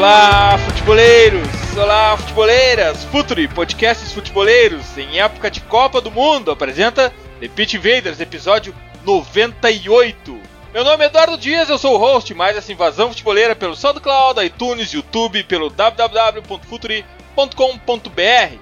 Olá, futeboleiros! Olá, futeboleiras! Futuri, podcasts futeboleiros em época de Copa do Mundo, apresenta The Pitch Invaders, episódio 98. Meu nome é Eduardo Dias, eu sou o host mais essa invasão futeboleira pelo SoundCloud, iTunes, YouTube, pelo www.futuri.com.br.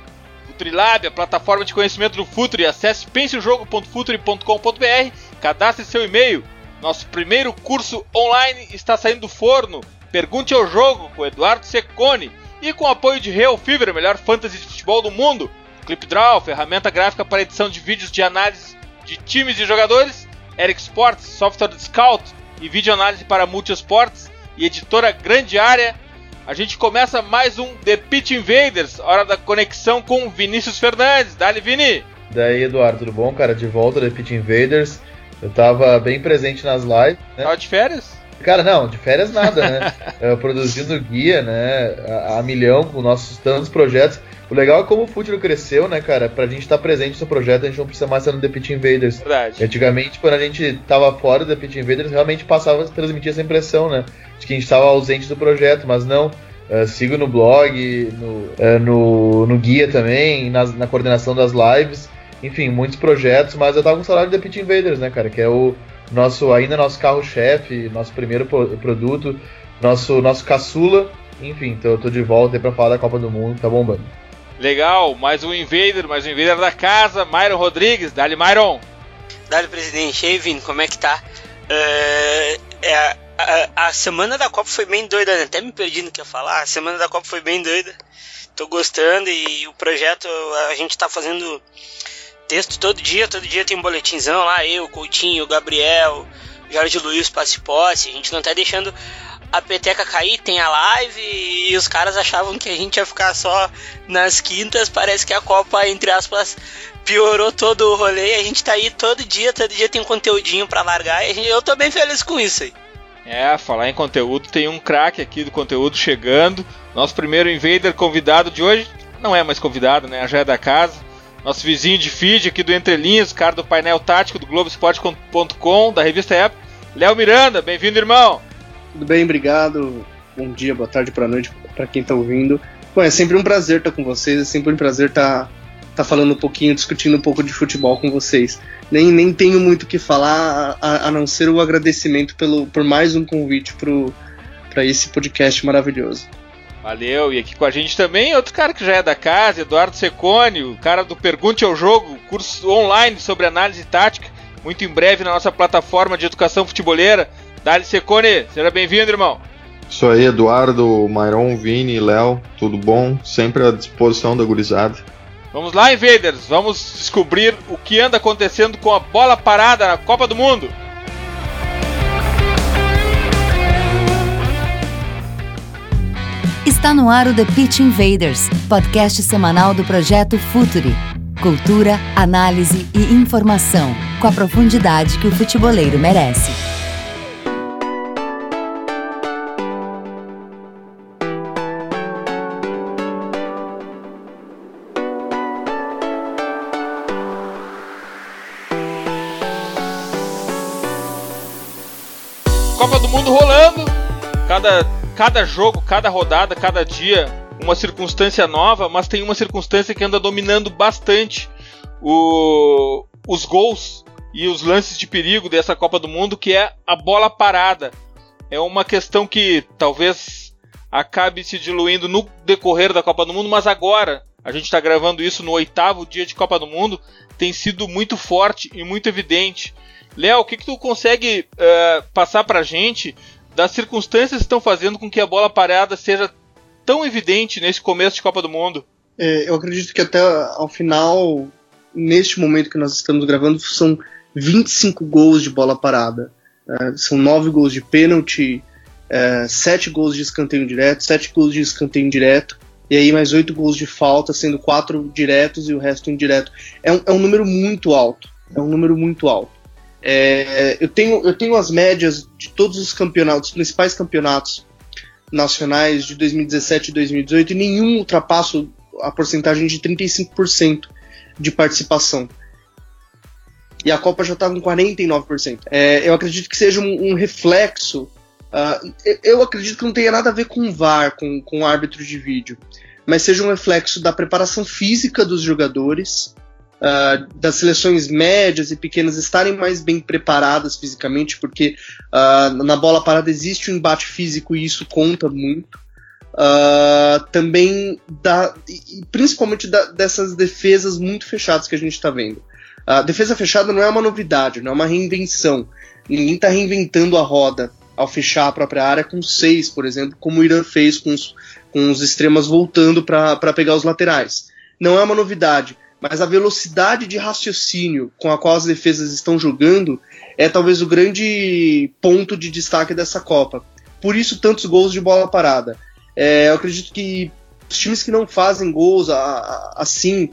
Futurilab, a plataforma de conhecimento do Futuri, acesse penseojogo.futuri.com.br, cadastre seu e-mail. Nosso primeiro curso online está saindo do forno Pergunte ao Jogo com Eduardo Secone e com o apoio de Real Fever, melhor fantasy de futebol do mundo, ClipDraw, ferramenta gráfica para edição de vídeos de análise de times e jogadores, Eric Sports, software de scout e vídeo análise para multisports e editora Grande Área. A gente começa mais um The Pitch Invaders, hora da conexão com Vinícius Fernandes. Dali, Vini! Daí, Eduardo, tudo bom, cara? De volta The Pitch Invaders. Eu tava bem presente nas lives. Né? Tava de férias? Cara, não, de férias nada, né? uh, produzindo guia, né? A, a, milhão com nossos tantos projetos. O legal é como o Futuro cresceu, né, cara? Pra gente estar presente no projeto, a gente não precisa mais estar no The Pit Invaders. Verdade. Antigamente, quando a gente tava fora do The Pit Invaders, realmente passava, transmitia essa impressão, né? De que a gente tava ausente do projeto, mas não. Uh, sigo no blog, no, uh, no, no, guia também, na, na coordenação das lives. Enfim, muitos projetos, mas eu tava com salário do The Pit Invaders, né, cara? Que é o nosso ainda nosso carro-chefe, nosso primeiro produto, nosso nosso caçula. Enfim, tô, tô de volta aí pra falar da Copa do Mundo, tá bombando. Legal, mais um Invader, mais um Invader da casa, Myron Rodrigues, dali Myron. Dali presidente, e aí Vini, como é que tá? Uh, é, a, a, semana da Copa foi bem doida, né? até me perdi no que ia falar, a semana da Copa foi bem doida, tô gostando e o projeto a gente tá fazendo texto todo dia, todo dia tem um boletinzão lá, eu, Coutinho, Gabriel, Jorge Luiz, Passe Posse, a gente não tá deixando a peteca cair, tem a live e os caras achavam que a gente ia ficar só nas quintas, parece que a Copa, entre aspas, piorou todo o rolê, a gente tá aí todo dia, todo dia tem um conteúdinho para largar e eu tô bem feliz com isso aí. É, falar em conteúdo, tem um craque aqui do conteúdo chegando. Nosso primeiro invader convidado de hoje, não é mais convidado, né? Já é da casa nosso vizinho de feed aqui do Entre Linhas, cara do painel tático do Globoesporte.com, da revista Época. Léo Miranda, bem-vindo, irmão. Tudo bem, obrigado. Bom dia, boa tarde, boa noite para quem está ouvindo. Bom, é sempre um prazer estar com vocês, é sempre um prazer estar tá falando um pouquinho, discutindo um pouco de futebol com vocês. Nem, nem tenho muito o que falar a, a, não ser o agradecimento pelo, por mais um convite para esse podcast maravilhoso. Valeu, e aqui com a gente também outro cara que já é da casa, Eduardo Secone, o cara do Pergunte ao Jogo, curso online sobre análise tática, muito em breve na nossa plataforma de educação futeboleira. Dali Secone, seja bem-vindo, irmão. Isso aí, Eduardo, Mairon, Vini, Léo, tudo bom? Sempre à disposição da gurizada. Vamos lá, Invaders, vamos descobrir o que anda acontecendo com a bola parada na Copa do Mundo. Está no ar o The Pitch Invaders, podcast semanal do projeto Futuri. Cultura, análise e informação, com a profundidade que o futeboleiro merece. Copa do Mundo rolando, cada cada jogo, cada rodada, cada dia, uma circunstância nova, mas tem uma circunstância que anda dominando bastante o, os gols e os lances de perigo dessa Copa do Mundo, que é a bola parada. É uma questão que talvez acabe se diluindo no decorrer da Copa do Mundo, mas agora, a gente está gravando isso no oitavo dia de Copa do Mundo, tem sido muito forte e muito evidente. Léo, o que, que tu consegue uh, passar para a gente das circunstâncias que estão fazendo com que a bola parada seja tão evidente nesse começo de Copa do Mundo? É, eu acredito que até ao final, neste momento que nós estamos gravando, são 25 gols de bola parada. É, são 9 gols de pênalti é, sete gols de escanteio direto, sete gols de escanteio indireto, e aí mais oito gols de falta, sendo quatro diretos e o resto indireto. É um, é um número muito alto. É um número muito alto. É, eu, tenho, eu tenho as médias de todos os campeonatos, os principais campeonatos nacionais de 2017 e 2018, e nenhum ultrapassa a porcentagem de 35% de participação. E a Copa já está com 49%. É, eu acredito que seja um, um reflexo Uh, eu acredito que não tenha nada a ver com VAR, com, com árbitro de vídeo, mas seja um reflexo da preparação física dos jogadores, uh, das seleções médias e pequenas estarem mais bem preparadas fisicamente, porque uh, na bola parada existe um embate físico e isso conta muito. também da, e principalmente da, dessas defesas muito fechadas que a gente está vendo. A defesa fechada não é uma novidade, não é uma reinvenção. Ninguém está reinventando a roda ao fechar a própria área com seis, por exemplo, como o Irã fez com os, com os extremas voltando para pegar os laterais. Não é uma novidade, mas a velocidade de raciocínio com a qual as defesas estão jogando é talvez o grande ponto de destaque dessa Copa. Por isso, tantos gols de bola parada. É, eu acredito que os times que não fazem gols assim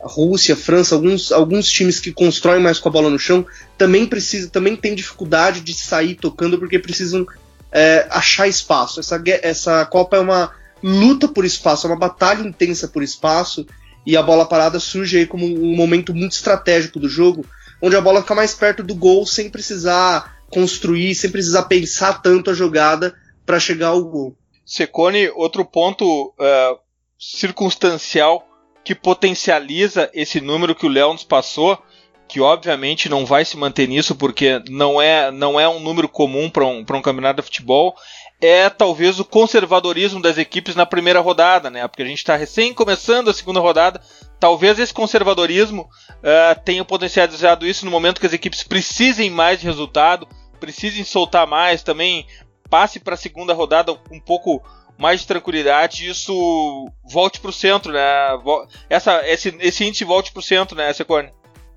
Rússia, França, alguns, alguns times que constroem mais com a bola no chão também precisam, também tem dificuldade de sair tocando porque precisam é, achar espaço. Essa, essa Copa é uma luta por espaço, é uma batalha intensa por espaço e a bola parada surge aí como um momento muito estratégico do jogo, onde a bola fica mais perto do gol sem precisar construir, sem precisar pensar tanto a jogada para chegar ao gol. Secone, outro ponto uh, circunstancial que potencializa esse número que o Léo nos passou, que obviamente não vai se manter nisso porque não é, não é um número comum para um, um campeonato de futebol, é talvez o conservadorismo das equipes na primeira rodada, né? Porque a gente está recém começando a segunda rodada. Talvez esse conservadorismo uh, tenha potencializado isso no momento que as equipes precisem mais de resultado, precisem soltar mais, também passe para a segunda rodada um pouco mais de tranquilidade, isso volte para o centro, né? Essa, esse, esse índice volte para o centro, né, Secone?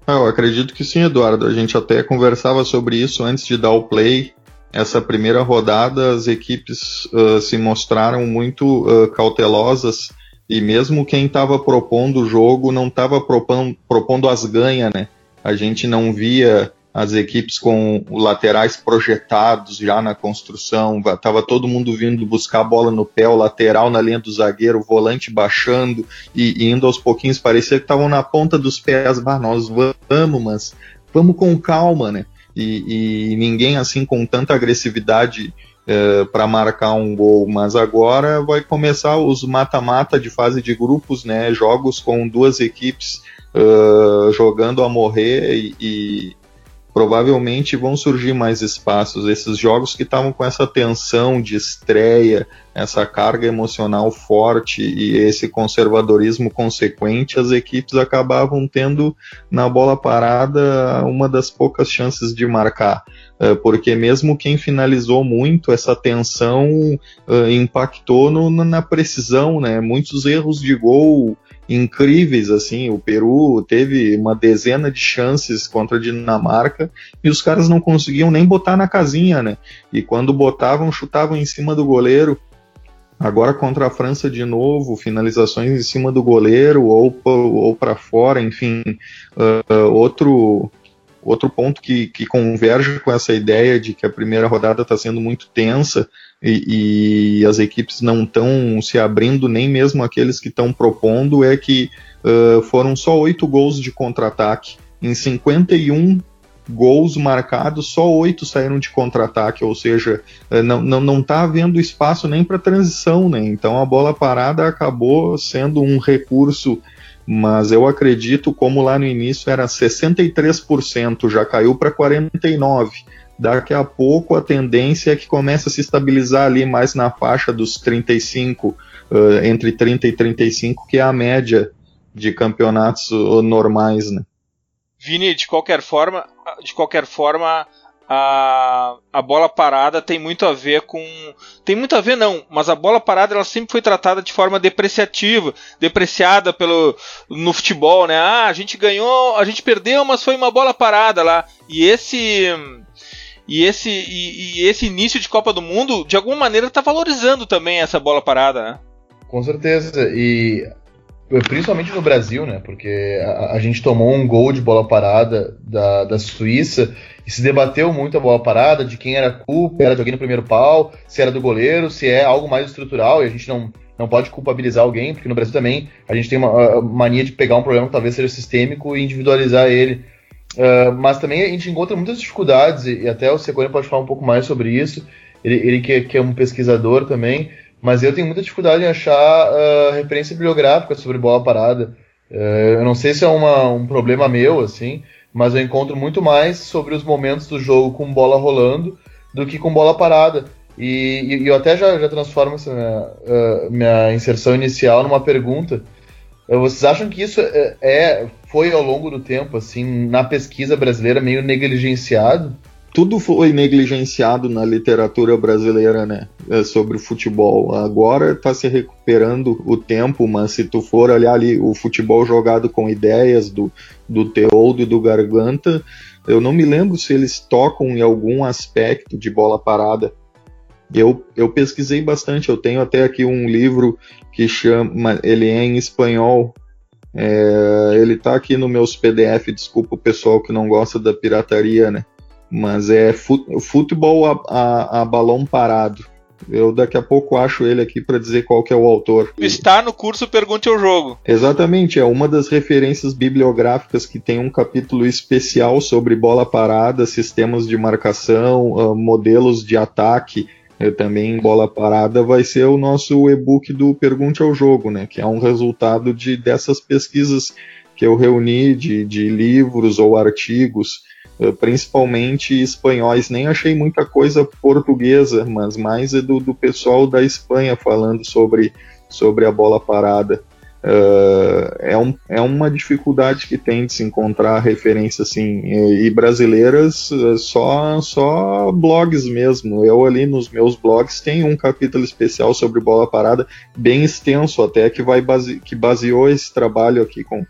Ah, eu acredito que sim, Eduardo. A gente até conversava sobre isso antes de dar o play. Essa primeira rodada, as equipes uh, se mostraram muito uh, cautelosas e mesmo quem estava propondo o jogo não estava propondo, propondo as ganhas, né? A gente não via as equipes com laterais projetados já na construção, estava todo mundo vindo buscar a bola no pé, o lateral na linha do zagueiro, o volante baixando e, e indo aos pouquinhos, parecia que estavam na ponta dos pés, bah, nós vamos, mas vamos com calma, né? E, e ninguém assim com tanta agressividade é, para marcar um gol, mas agora vai começar os mata-mata de fase de grupos, né? Jogos com duas equipes uh, jogando a morrer e, provavelmente vão surgir mais espaços. Esses jogos que estavam com essa tensão de estreia, essa carga emocional forte e esse conservadorismo consequente, as equipes acabavam tendo na bola parada uma das poucas chances de marcar. Eh, porque mesmo quem finalizou muito, essa tensão uh, impactou no, na precisão, né? Muitos erros de gol incríveis assim. O Peru teve uma dezena de chances contra a Dinamarca e os caras não conseguiam nem botar na casinha, né? E quando botavam, chutavam em cima do goleiro. Agora contra a França de novo, finalizações em cima do goleiro ou, ou para fora, enfim, uh, outro outro ponto que, que converge com essa ideia de que a primeira rodada está sendo muito tensa e, e as equipes não estão se abrindo, nem mesmo aqueles que estão propondo, é que uh, foram só oito gols de contra-ataque. Em 51 gols marcados, só oito saíram de contra-ataque, ou seja, não, não, não tá havendo espaço nem para transição, né? Então a bola parada acabou sendo um recurso, mas eu acredito, como lá no início era 63%, já caiu para 49% daqui a pouco a tendência é que comece a se estabilizar ali mais na faixa dos 35, uh, entre 30 e 35, que é a média de campeonatos uh, normais, né? Vini, de qualquer forma, de qualquer forma, a, a bola parada tem muito a ver com. Tem muito a ver, não, mas a bola parada ela sempre foi tratada de forma depreciativa, depreciada pelo, no futebol, né? Ah, a gente ganhou, a gente perdeu, mas foi uma bola parada lá. E esse E esse, e, e esse início de Copa do Mundo, de alguma maneira, está valorizando também essa bola parada, né? Com certeza. E principalmente no Brasil, né? Porque a, a, gente tomou um gol de bola parada da, da Suíça e se debateu muito a bola parada, de quem era a culpa, era de alguém no primeiro pau, se era do goleiro, se é algo mais estrutural, e a gente não, não pode culpabilizar alguém, porque no Brasil também a gente tem uma mania de pegar um problema que talvez seja sistêmico e individualizar ele. Uh, mas também a gente encontra muitas dificuldades, e, até o Secone pode falar um pouco mais sobre isso, ele, ele que, que é um pesquisador também, mas eu tenho muita dificuldade em achar uh, referência bibliográfica sobre bola parada. Uh, eu não sei se é uma, um problema meu, assim, mas eu encontro muito mais sobre os momentos do jogo com bola rolando do que com bola parada. E, e eu até já, já transformo essa minha, minha, inserção inicial numa pergunta. Vocês acham que isso é, é, foi ao longo do tempo, assim, na pesquisa brasileira, meio negligenciado? tudo foi negligenciado na literatura brasileira, né? É, sobre futebol. Agora está se recuperando o tempo, mas se tu for olhar ali o futebol jogado com ideias do, do Teoldo e do Garganta, eu não me lembro se eles tocam em algum aspecto de bola parada. Eu, eu pesquisei bastante, eu tenho até aqui um livro que chama, ele é em espanhol, é, ele está aqui no meus PDF, desculpa o pessoal que não gosta da pirataria, né? mas é futebol a, a, a, balão parado. Eu daqui a pouco acho ele aqui para dizer qual que é o autor. Está no curso Pergunte ao Jogo. Exatamente, é uma das referências bibliográficas que tem um capítulo especial sobre bola parada, sistemas de marcação, uh, modelos de ataque. Eu também bola parada vai ser o nosso e-book do Pergunte ao Jogo, né? Que é um resultado de dessas pesquisas que eu reuni de, de livros ou artigos eh, principalmente espanhóis. Nem achei muita coisa portuguesa, mas mais é do, do pessoal da Espanha falando sobre, sobre a bola parada. Uh, é, um, é uma dificuldade que tem de se encontrar referência assim e, e brasileiras eh, só só blogs mesmo eu ali nos meus blogs tem um capítulo especial sobre bola parada bem extenso até que vai base, que baseou esse trabalho aqui com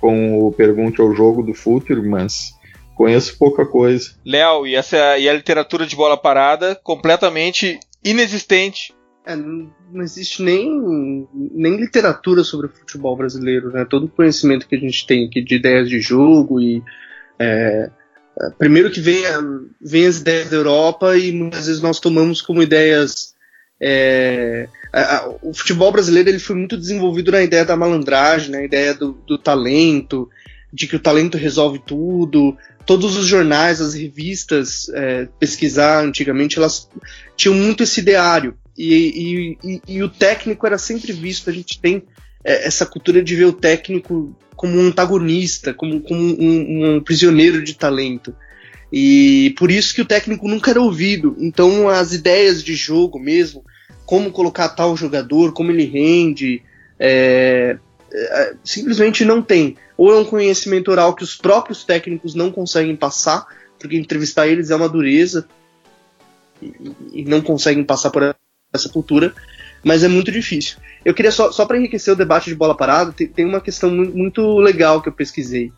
com o pergunte ao jogo do Future mas conheço pouca coisa. Léo, e, essa, e a literatura de bola parada completamente inexistente. É, não existe nem, nem literatura sobre o futebol brasileiro, né? Todo o conhecimento que a gente tem aqui de ideias de jogo e é, é primeiro que vem, vem as ideias da Europa e muitas vezes nós tomamos como ideias é, a, a, o futebol brasileiro ele foi muito desenvolvido na ideia da malandragem, na ideia do, do talento, de que o talento resolve tudo, todos os jornais, as revistas, é, pesquisar antigamente, elas tinham muito esse ideário. E, e, e, o técnico era sempre visto, a gente tem é, essa cultura de ver o técnico como um antagonista, como, como um, um, prisioneiro de talento. E por isso que o técnico nunca era ouvido. Então as ideias de jogo mesmo, como colocar tal jogador, como ele rende, é, é, simplesmente não tem. Ou é um conhecimento oral que os próprios técnicos não conseguem passar, porque entrevistar eles é uma dureza e, e não conseguem passar por essa cultura, mas é muito difícil. Eu queria só, só para enriquecer o debate de bola parada, tem, tem uma questão muito legal que eu pesquisei.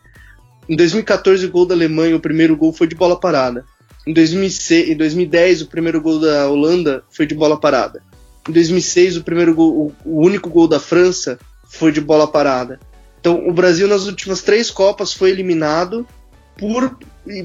Em 2014, o gol da Alemanha, o primeiro gol foi de bola parada. Em, 2006, em 2010, o primeiro gol da Holanda foi de bola parada. Em 2006, o primeiro gol, o, único gol da França foi de bola parada. Então, o Brasil nas últimas três Copas foi eliminado por,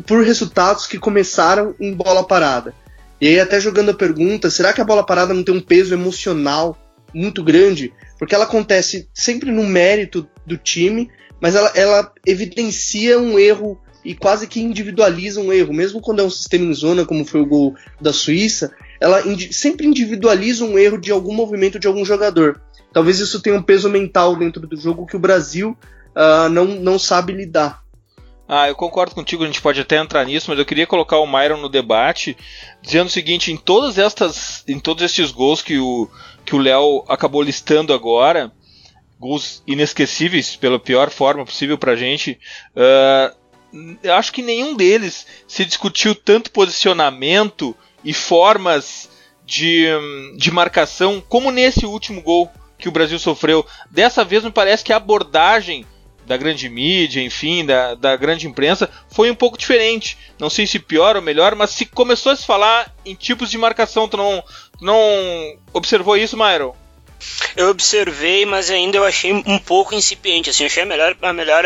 por resultados que começaram em bola parada. E aí, até jogando a pergunta: será que a bola parada não tem um peso emocional muito grande? Porque ela acontece sempre no mérito do time, mas ela, ela evidencia um erro e quase que individualiza um erro, mesmo quando é um sistema em zona, como foi o gol da Suíça, ela indi sempre individualiza um erro de algum movimento de algum jogador. Talvez isso tenha um peso mental dentro do jogo que o Brasil uh, não, não sabe lidar. Ah, eu concordo contigo, a gente pode até entrar nisso, mas eu queria colocar o Myron no debate, dizendo o seguinte, em todas estas, em todos estes gols que o que o Léo acabou listando agora, gols inesquecíveis pela pior forma possível pra gente, uh, acho que nenhum deles se discutiu tanto posicionamento e formas de, de marcação como nesse último gol que o Brasil sofreu. Dessa vez me parece que a abordagem da grande mídia, enfim, da, da grande imprensa, foi um pouco diferente. Não sei se pior ou melhor, mas se começou a se falar em tipos de marcação. Tu não, não observou isso, Myron? Eu observei, mas ainda eu achei um pouco incipiente. Assim, eu achei a melhor, a melhor,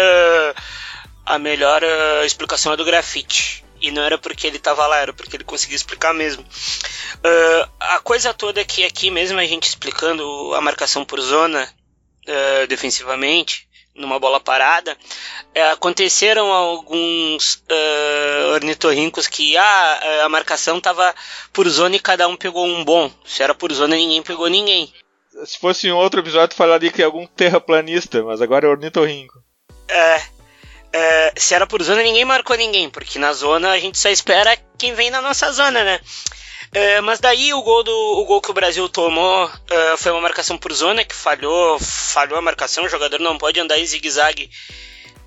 a melhor explicação é do grafite. E não era porque ele estava lá, era porque ele conseguia explicar mesmo. Uh, a coisa toda é que aqui mesmo a gente explicando a marcação por zona uh, defensivamente, numa bola parada, uh, aconteceram alguns ornitorrincos que ah, a marcação estava por zona e cada um pegou um bom. Se era por zona, ninguém pegou ninguém. Se fosse em outro episódio, falaria que é algum terraplanista, mas agora é ornitorrinco. É, é, se era por zona, ninguém marcou ninguém, porque na zona a gente só espera quem vem na nossa zona, né? É, mas daí o gol, do, o gol que o Brasil tomou é, foi uma marcação por zona que falhou, falhou a marcação. O jogador não pode andar em zigue-zague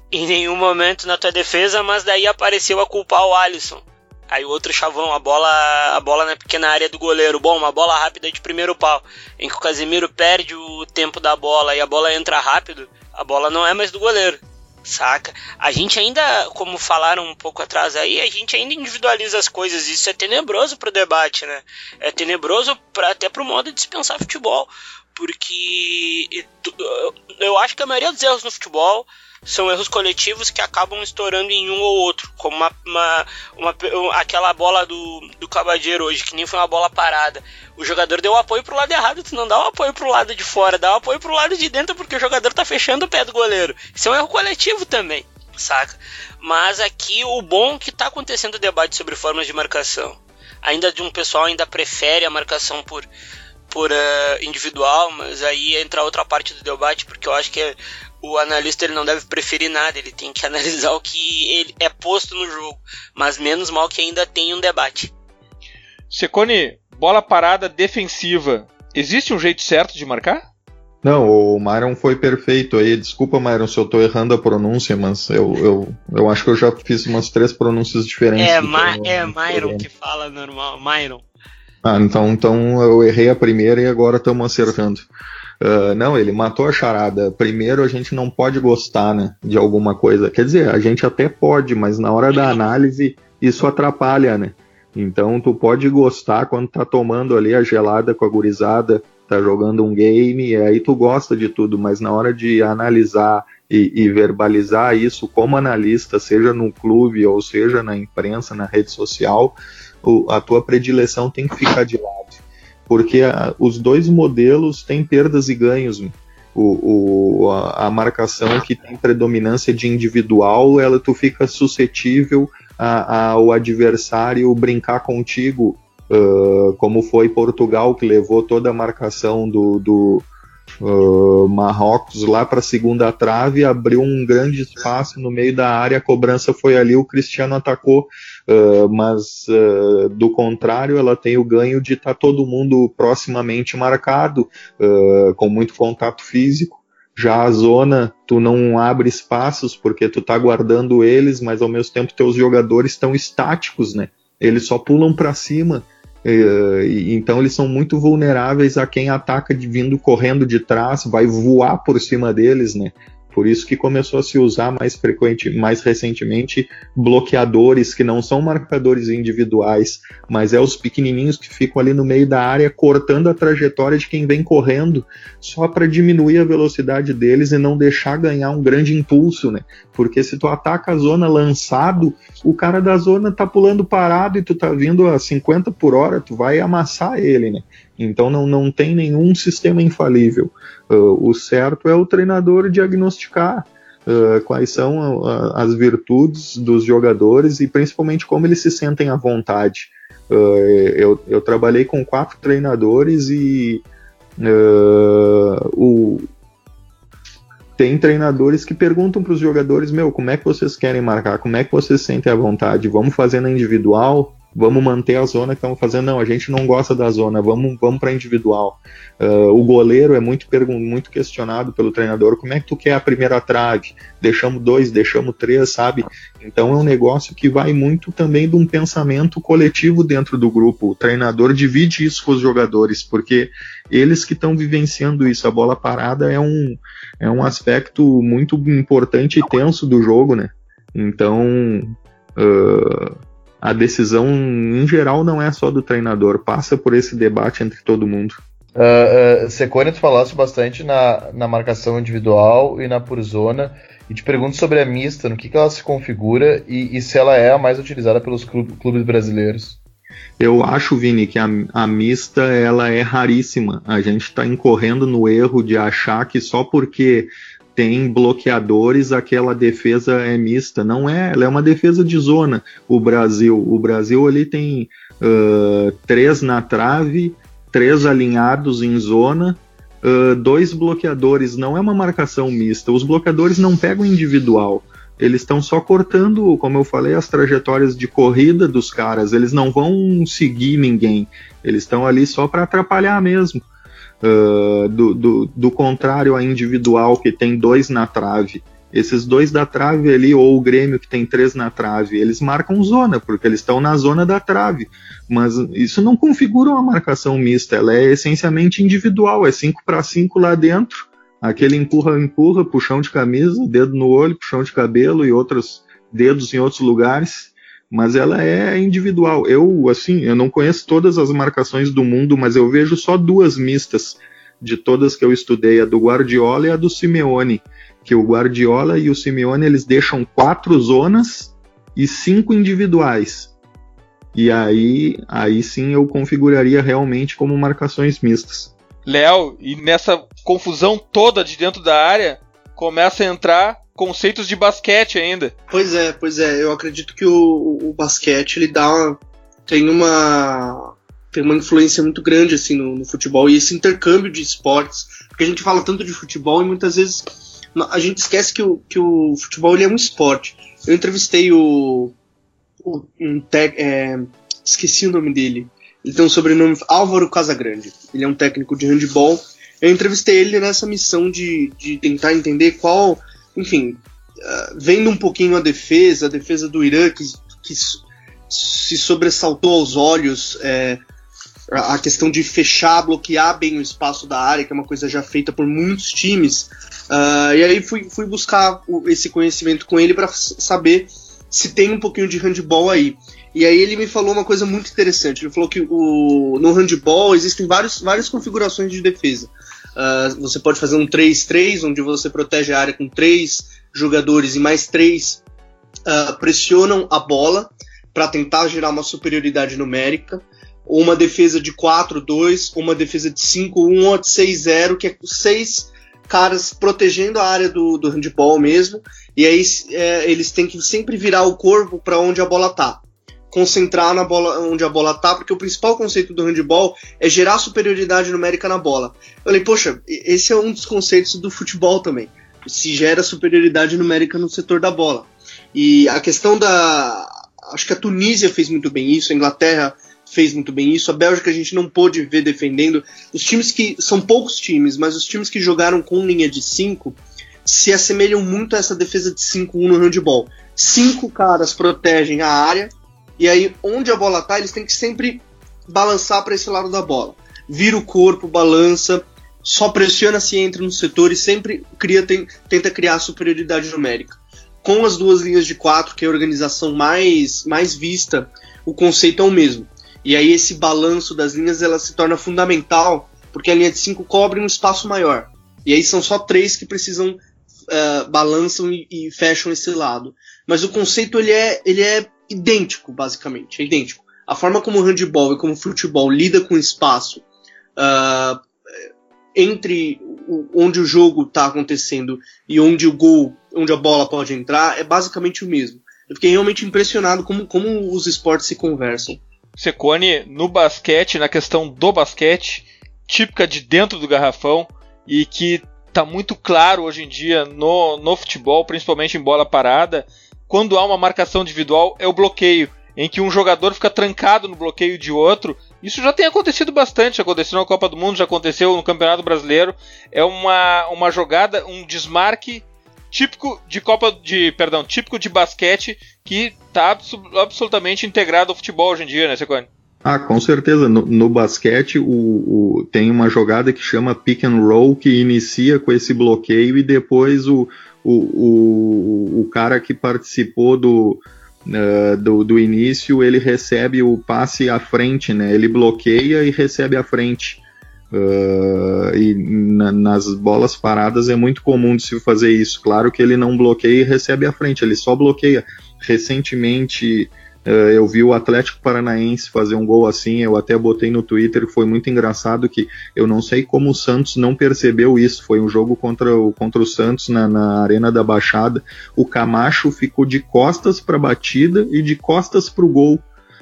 em nenhum momento na tua defesa, mas daí apareceu a culpar o Alisson. Aí o outro chavão, a bola, a bola na pequena área do goleiro. Bom, uma bola rápida de primeiro pau, em que o Casemiro perde o tempo da bola e a bola entra rápido. A bola não é mais do goleiro saca? A gente ainda, como falaram um pouco atrás aí, a gente ainda individualiza as coisas. Isso é tenebroso pro debate, né? É tenebroso pra, até pro modo de dispensar futebol. Porque eu acho que a maioria dos erros no futebol são erros coletivos que acabam estourando em um ou outro, como uma, uma, uma, aquela bola do, do Cabadeiro hoje, que nem foi uma bola parada. O jogador deu apoio pro lado errado, tu não dá o apoio pro lado de fora, dá o apoio pro lado de dentro porque o jogador tá fechando o pé do goleiro. Isso é um erro coletivo também, saca? Mas aqui o bom que tá acontecendo o debate sobre formas de marcação. Ainda de um pessoal ainda prefere a marcação por por uh, individual, mas aí entra outra parte do debate, porque eu acho que o analista ele não deve preferir nada, ele tem que analisar o que ele é posto no jogo, mas menos mal que ainda tem um debate. Secone, bola parada defensiva, existe um jeito certo de marcar? Não, o Myron foi perfeito aí. Desculpa, Myron, se eu tô errando a pronúncia, mas eu, eu, eu acho que eu já fiz umas três pronúncias diferentes. É, Ma é Myron que fala normal, Myron. Ah, então, então eu errei a primeira e agora estamos acertando. Uh, não, ele matou a charada. Primeiro, a gente não pode gostar né, de alguma coisa. Quer dizer, a gente até pode, mas na hora da análise isso atrapalha, né? Então, tu pode gostar quando tá tomando ali a gelada com a gurizada, tá jogando um game, e aí tu gosta de tudo, mas na hora de analisar e, e verbalizar isso como analista, seja no clube ou seja na imprensa, na rede social, o, a tua predileção tem que ficar de lado porque a, os dois modelos têm perdas e ganhos. O, o, a, a, marcação que tem predominância de individual, ela tu fica suscetível ao adversário brincar contigo, uh, como foi Portugal que levou toda a marcação do, do uh, Marrocos lá para a segunda trave, abriu um grande espaço no meio da área, a cobrança foi ali, o Cristiano atacou Uh, mas uh, do contrário, ela tem o ganho de estar tá todo mundo proximamente marcado, uh, com muito contato físico. Já a zona, tu não abre espaços porque tu tá guardando eles, mas ao mesmo tempo teus jogadores estão estáticos, né? Eles só pulam para cima. Então eles são muito vulneráveis a quem ataca de, vindo correndo de trás, vai voar por cima deles, né? Por isso que começou a se usar mais frequente, mais recentemente, bloqueadores que não são marcadores individuais, mas é os pequenininhos que ficam ali no meio da área cortando a trajetória de quem vem correndo, só para diminuir a velocidade deles e não deixar ganhar um grande impulso, né? Porque se tu ataca a zona lançado, o cara da zona tá pulando parado e tu tá vindo a 50 por hora, tu vai amassar ele, né? Então não, não tem nenhum sistema infalível. Uh, o certo é o treinador diagnosticar uh, quais são uh, as virtudes dos jogadores e principalmente como eles se sentem à vontade. eu, eu trabalhei com quatro treinadores e o, tem treinadores que perguntam para os jogadores: Meu, como é que vocês querem marcar? Como é que vocês sentem à vontade? Vamos fazer na individual? Vamos manter a zona que estamos fazendo. Não, a gente não gosta da zona, vamos, vamos para individual. Uh, o goleiro é muito, muito questionado pelo treinador. Como é que tu quer a primeira trave? Deixamos dois, deixamos três, sabe? Então é um negócio que vai muito também de um pensamento coletivo dentro do grupo. O treinador divide isso com os jogadores, porque eles que estão vivenciando isso. A bola parada é um, é um aspecto muito importante e tenso do jogo, né? Então. Uh, a decisão em geral não é só do treinador, passa por esse debate entre todo mundo. Uh, uh, Secone, tu falaste bastante na, na marcação individual e na por zona, e te pergunto sobre a mista, no que, que ela se configura e, e se ela é a mais utilizada pelos clubes brasileiros. Eu acho, Vini, que a, a mista ela é raríssima. A gente está incorrendo no erro de achar que só porque tem bloqueadores, aquela defesa é mista. Não é, ela é uma defesa de zona. O Brasil, o Brasil ali tem uh, três na trave, três alinhados em zona, uh, dois bloqueadores. Não é uma marcação mista. Os bloqueadores não pegam individual. Eles estão só cortando, como eu falei, as trajetórias de corrida dos caras. Eles não vão seguir ninguém. Eles estão ali só para atrapalhar mesmo. Uh, do, do, do, contrário a individual que tem dois na trave. Esses dois da trave ali, ou o Grêmio que tem três na trave, eles marcam zona, porque eles estão na zona da trave. Mas isso não configura uma marcação mista, ela é essencialmente individual, é 5 para 5 lá dentro, aquele empurra-empurra, puxão de camisa, dedo no olho, puxão de cabelo e outros dedos em outros lugares mas ela é individual. Eu, assim, eu não conheço todas as marcações do mundo, mas eu vejo só duas mistas de todas que eu estudei, a do Guardiola e a do Simeone, que o Guardiola e o Simeone eles deixam quatro zonas e cinco individuais. E aí, aí sim eu configuraria realmente como marcações mistas. Léo, e nessa confusão toda de dentro da área, começa a entrar conceitos de basquete ainda. Pois é, pois é. Eu acredito que o, o basquete ele dá uma, tem uma tem uma influência muito grande assim no, no, futebol e esse intercâmbio de esportes, porque a gente fala tanto de futebol e muitas vezes a gente esquece que o, que o futebol ele é um esporte. Eu entrevistei o, o um tec, é, esqueci o nome dele. Ele tem um sobrenome Álvaro Casagrande. Ele é um técnico de handball. Eu entrevistei ele nessa missão de, de tentar entender qual enfim, uh, vendo um pouquinho a defesa, a defesa do Irã, que, que se sobressaltou aos olhos, é, a questão de fechar, bloquear bem o espaço da área, que é uma coisa já feita por muitos times. Uh, e aí fui, fui buscar o, esse conhecimento com ele para saber se tem um pouquinho de handball aí. E aí ele me falou uma coisa muito interessante. Ele falou que o, no handball existem vários, várias configurações de defesa. Uh, você pode fazer um 3-3, onde você protege a área com três jogadores e mais três uh, pressionam a bola para tentar gerar uma superioridade numérica. Ou uma defesa de 4-2, uma defesa de 5-1 ou de 6-0, que é seis caras protegendo a área do, do handball mesmo. E aí é, eles têm que sempre virar o corpo para onde a bola tá concentrar na bola onde a bola tá, porque o principal conceito do handball é gerar superioridade numérica na bola. Eu falei, poxa, esse é um dos conceitos do futebol também. Se gera superioridade numérica no setor da bola. E a questão da. Acho que a Tunísia fez muito bem isso, a Inglaterra fez muito bem isso, a Bélgica a gente não pôde ver defendendo. Os times que. São poucos times, mas os times que jogaram com linha de 5 se assemelham muito a essa defesa de 5-1 no handball. Cinco caras protegem a área e aí, onde a bola tá, eles têm que sempre balançar para esse lado da bola. Vira o corpo, balança, só pressiona se entra no setor e sempre cria, tem, tenta criar superioridade numérica. Com as duas linhas de quatro, que é a organização mais, mais vista, o conceito é o mesmo. E aí esse balanço das linhas ela se torna fundamental, porque a linha de cinco cobre um espaço maior. E aí são só três que precisam uh, balançam e, e, fecham esse lado. Mas o conceito ele é, ele é idêntico, basicamente. É idêntico. A forma como o handball e como o futebol lida com o espaço uh, entre o, onde o jogo está acontecendo e onde o gol, onde a bola pode entrar, é basicamente o mesmo. Eu fiquei realmente impressionado como, como os esportes se conversam. Secone, no basquete, na questão do basquete, típica de dentro do garrafão e que está muito claro hoje em dia no, no futebol, principalmente em bola parada, quando há uma marcação individual, é o bloqueio. em que um jogador fica trancado no bloqueio de outro. Isso já tem acontecido bastante, aconteceu na Copa do Mundo, já aconteceu no Campeonato Brasileiro. É uma, uma jogada, um desmarque típico de Copa de, perdão, típico de basquete que está absolutamente integrado ao futebol hoje em dia, né, Secone? Ah, com certeza. No, no basquete o, o, tem uma jogada que chama pick and roll que inicia com esse bloqueio e depois o, o, o, o cara que participou do, uh, do, do, início ele recebe o passe à frente, né? Ele bloqueia e recebe à frente. Uh, e na, nas bolas paradas é muito comum de se fazer isso. Claro que ele não bloqueia e recebe à frente, ele só bloqueia. Recentemente eu vi o Atlético Paranaense fazer um gol assim, eu até botei no Twitter, foi muito engraçado que eu não sei como o Santos não percebeu isso. Foi um jogo contra o, contra o Santos na, na Arena da Baixada. O Camacho ficou de costas para a batida e de costas para o gol.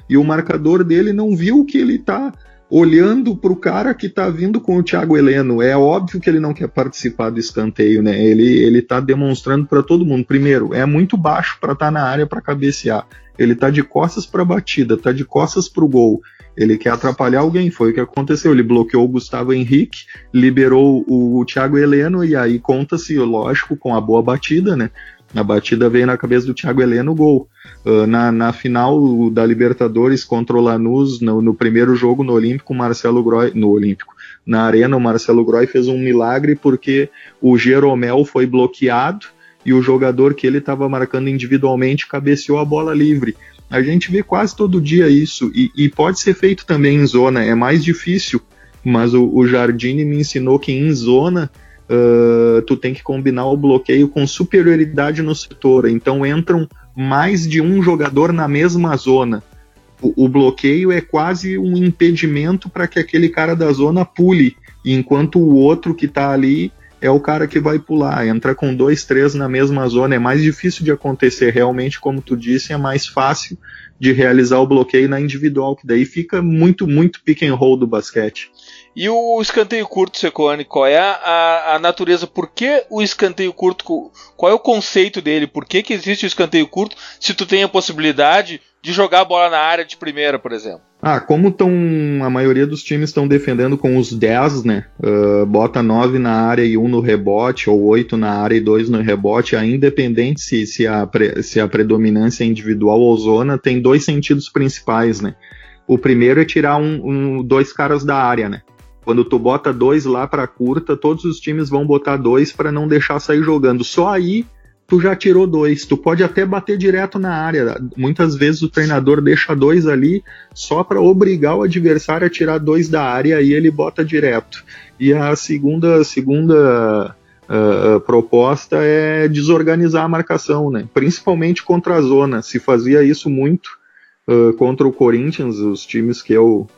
E o marcador dele não viu que ele está olhando para o cara que está vindo com o Thiago Heleno. É óbvio que ele não quer participar do escanteio, né? Ele ele está demonstrando para todo mundo. Primeiro, é muito baixo para estar tá na área para cabecear. Ele tá de costas para a batida, tá de costas para o gol. Ele quer atrapalhar alguém, foi o que aconteceu. Ele bloqueou o Gustavo Henrique, liberou o Thiago Heleno e aí conta-se, lógico, com a boa batida, né? A batida veio na cabeça do Thiago Heleno, gol. Uh, na, na final da Libertadores contra o Lanús, no, no primeiro jogo no Olímpico, Marcelo Groy, no Olímpico, na Arena, o Marcelo Groy fez um milagre porque o Jeromel foi bloqueado e o jogador que ele estava marcando individualmente cabeceou a bola livre. A gente vê quase todo dia isso, e, e pode ser feito também em zona, é mais difícil, mas o, o Jardine me ensinou que em zona uh, tu tem que combinar o bloqueio com superioridade no setor, então entram mais de um jogador na mesma zona. O, o bloqueio é quase um impedimento para que aquele cara da zona pule, enquanto o outro que está ali é o cara que vai pular. Entra com dois, três na mesma zona, é mais difícil de acontecer. Realmente, como tu disse, é mais fácil de realizar o bloqueio na individual, que daí fica muito, muito pick and roll do basquete. E o escanteio curto, Secone, qual é a, a, natureza? Por que o escanteio curto? Qual é o conceito dele? Por que, que existe o escanteio curto se tu tem a possibilidade de jogar a bola na área de primeira, por exemplo? Ah, como tão, a maioria dos times estão defendendo com os 10, né? Uh, bota 9 na área e 1 no rebote, ou 8 na área e 2 no rebote, independente se, se, a, se a predominância é individual ou zona, tem dois sentidos principais, né? O primeiro é tirar um, um dois caras da área, né? Quando tu bota dois lá para curta, todos os times vão botar dois para não deixar sair jogando. Só aí tu já tirou dois. Tu pode até bater direto na área. Muitas vezes o treinador deixa dois ali só para obrigar o adversário a tirar dois da área e ele bota direto. E a segunda, segunda uh, proposta é desorganizar a marcação, né? principalmente contra a zona. Se fazia isso muito uh, contra o Corinthians, os times que eu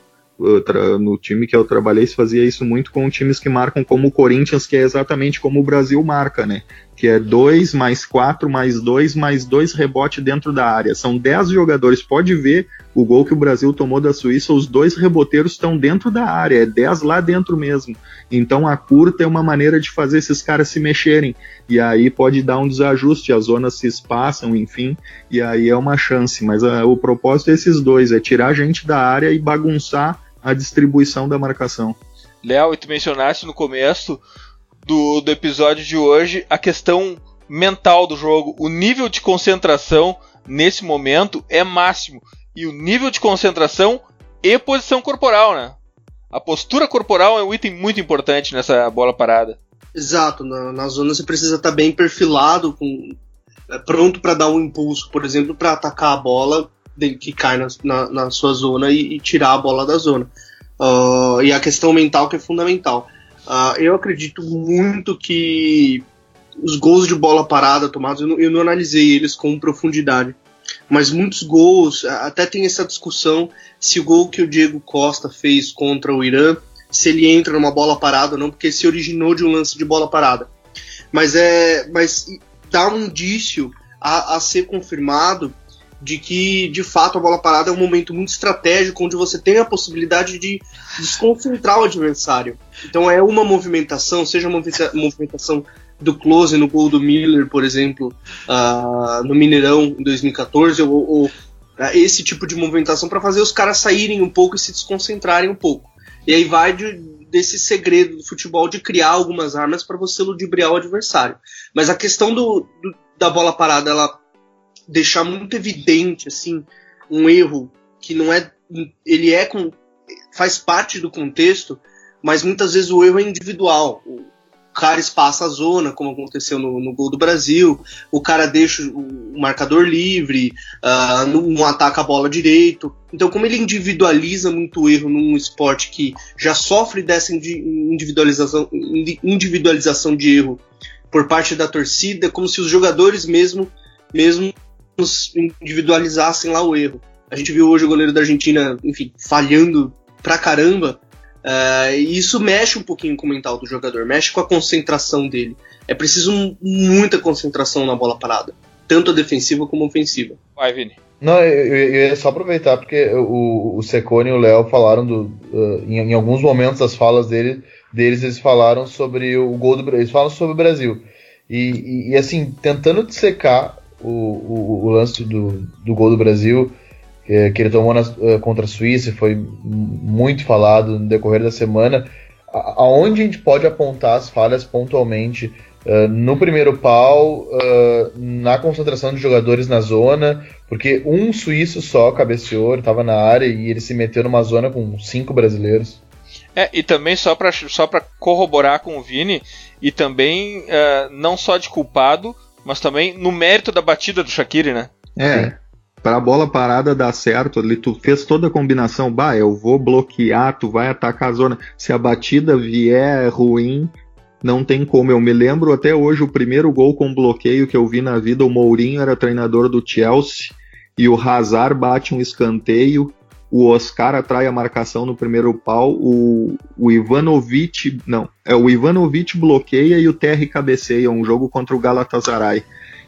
no time que eu trabalhei se fazia isso muito com times que marcam como o Corinthians, que é exatamente como o Brasil marca, né? Que é 2 mais 4 mais 2 mais 2 rebote dentro da área. São 10 jogadores. Pode ver o gol que o Brasil tomou da Suíça, os dois reboteiros estão dentro da área, é 10 lá dentro mesmo. Então a curta é uma maneira de fazer esses caras se mexerem. E aí pode dar um desajuste, as zonas se espaçam, enfim, e aí é uma chance. Mas a, o propósito é dois: é tirar a gente da área e bagunçar a distribuição da marcação. Léo, e tu mencionaste no começo do, do episódio de hoje a questão mental do jogo. O nível de concentração nesse momento é máximo. E o nível de concentração e posição corporal, né? A postura corporal é um item muito importante nessa bola parada. Exato, na, na zona você precisa estar bem perfilado, com, é, pronto para dar um impulso, por exemplo, para atacar a bola que cai na, na, na sua zona e, e, tirar a bola da zona. Uh, e a questão mental que é fundamental. Uh, eu acredito muito que os gols de bola parada tomados, eu não, eu não analisei eles com profundidade, mas muitos gols, até tem essa discussão se o gol que o Diego Costa fez contra o Irã, se ele entra numa bola parada ou não, porque se originou de um lance de bola parada. Mas é, mas dá um indício a, a ser confirmado de que, de fato, a bola parada é um momento muito estratégico onde você tem a possibilidade de desconcentrar o adversário. Então é uma movimentação, seja uma movimentação do close no gol do Miller, por exemplo, uh, no Mineirão em 2014, ou, ou, né, esse tipo de movimentação para fazer os caras saírem um pouco e se desconcentrarem um pouco. E aí vai de, desse segredo do futebol de criar algumas armas para você ludibriar o adversário. Mas a questão do, do, da bola parada, ela deixar muito evidente assim um erro que não é ele é com, faz parte do contexto, mas muitas vezes o erro é individual. O cara espaça a zona, como aconteceu no, no gol do Brasil, o cara deixa o, marcador livre, uh, não ataca a bola direito. Então, como ele individualiza muito o erro num esporte que já sofre dessa individualização, individualização de erro por parte da torcida, é como se os jogadores mesmo, mesmo individualizassem lá o erro. A gente viu hoje o goleiro da Argentina, enfim, falhando pra caramba. Uh, e isso mexe um pouquinho com o mental do jogador, mexe com a concentração dele. É preciso muita concentração na bola parada, tanto a defensiva como a ofensiva. Vai, Vini. Não, eu, eu ia só aproveitar, porque o, o Secone e o Léo falaram do. Uh, em, em, alguns momentos das falas dele, deles, eles falaram sobre o gol do Brasil. Eles falam sobre o Brasil. E, e, e assim, tentando dissecar o, o, o lance do, do gol do Brasil, que, que ele tomou na, uh, contra a Suíça, foi muito falado no decorrer da semana. A, aonde a gente pode apontar as falhas pontualmente? Uh, no primeiro pau, uh, na concentração de jogadores na zona, porque um suíço só cabeceou, estava na área e ele se meteu numa zona com cinco brasileiros. É, e também só para só corroborar com o Vini, e também uh, não só de culpado, mas também no mérito da batida do Shaqiri, né? É. Para a bola parada dar certo, ali tu fez toda a combinação, bah, eu vou bloquear, tu vai atacar a zona. Se a batida vier ruim, não tem como. Eu me lembro até hoje o primeiro gol com bloqueio que eu vi na vida, o Mourinho era treinador do Chelsea e o Hazard bate um escanteio o Oscar atrai a marcação no primeiro pau, o, o Ivanovic, não, é o Ivanovic bloqueia e o Terry cabeceia, um jogo contra o Galatasaray.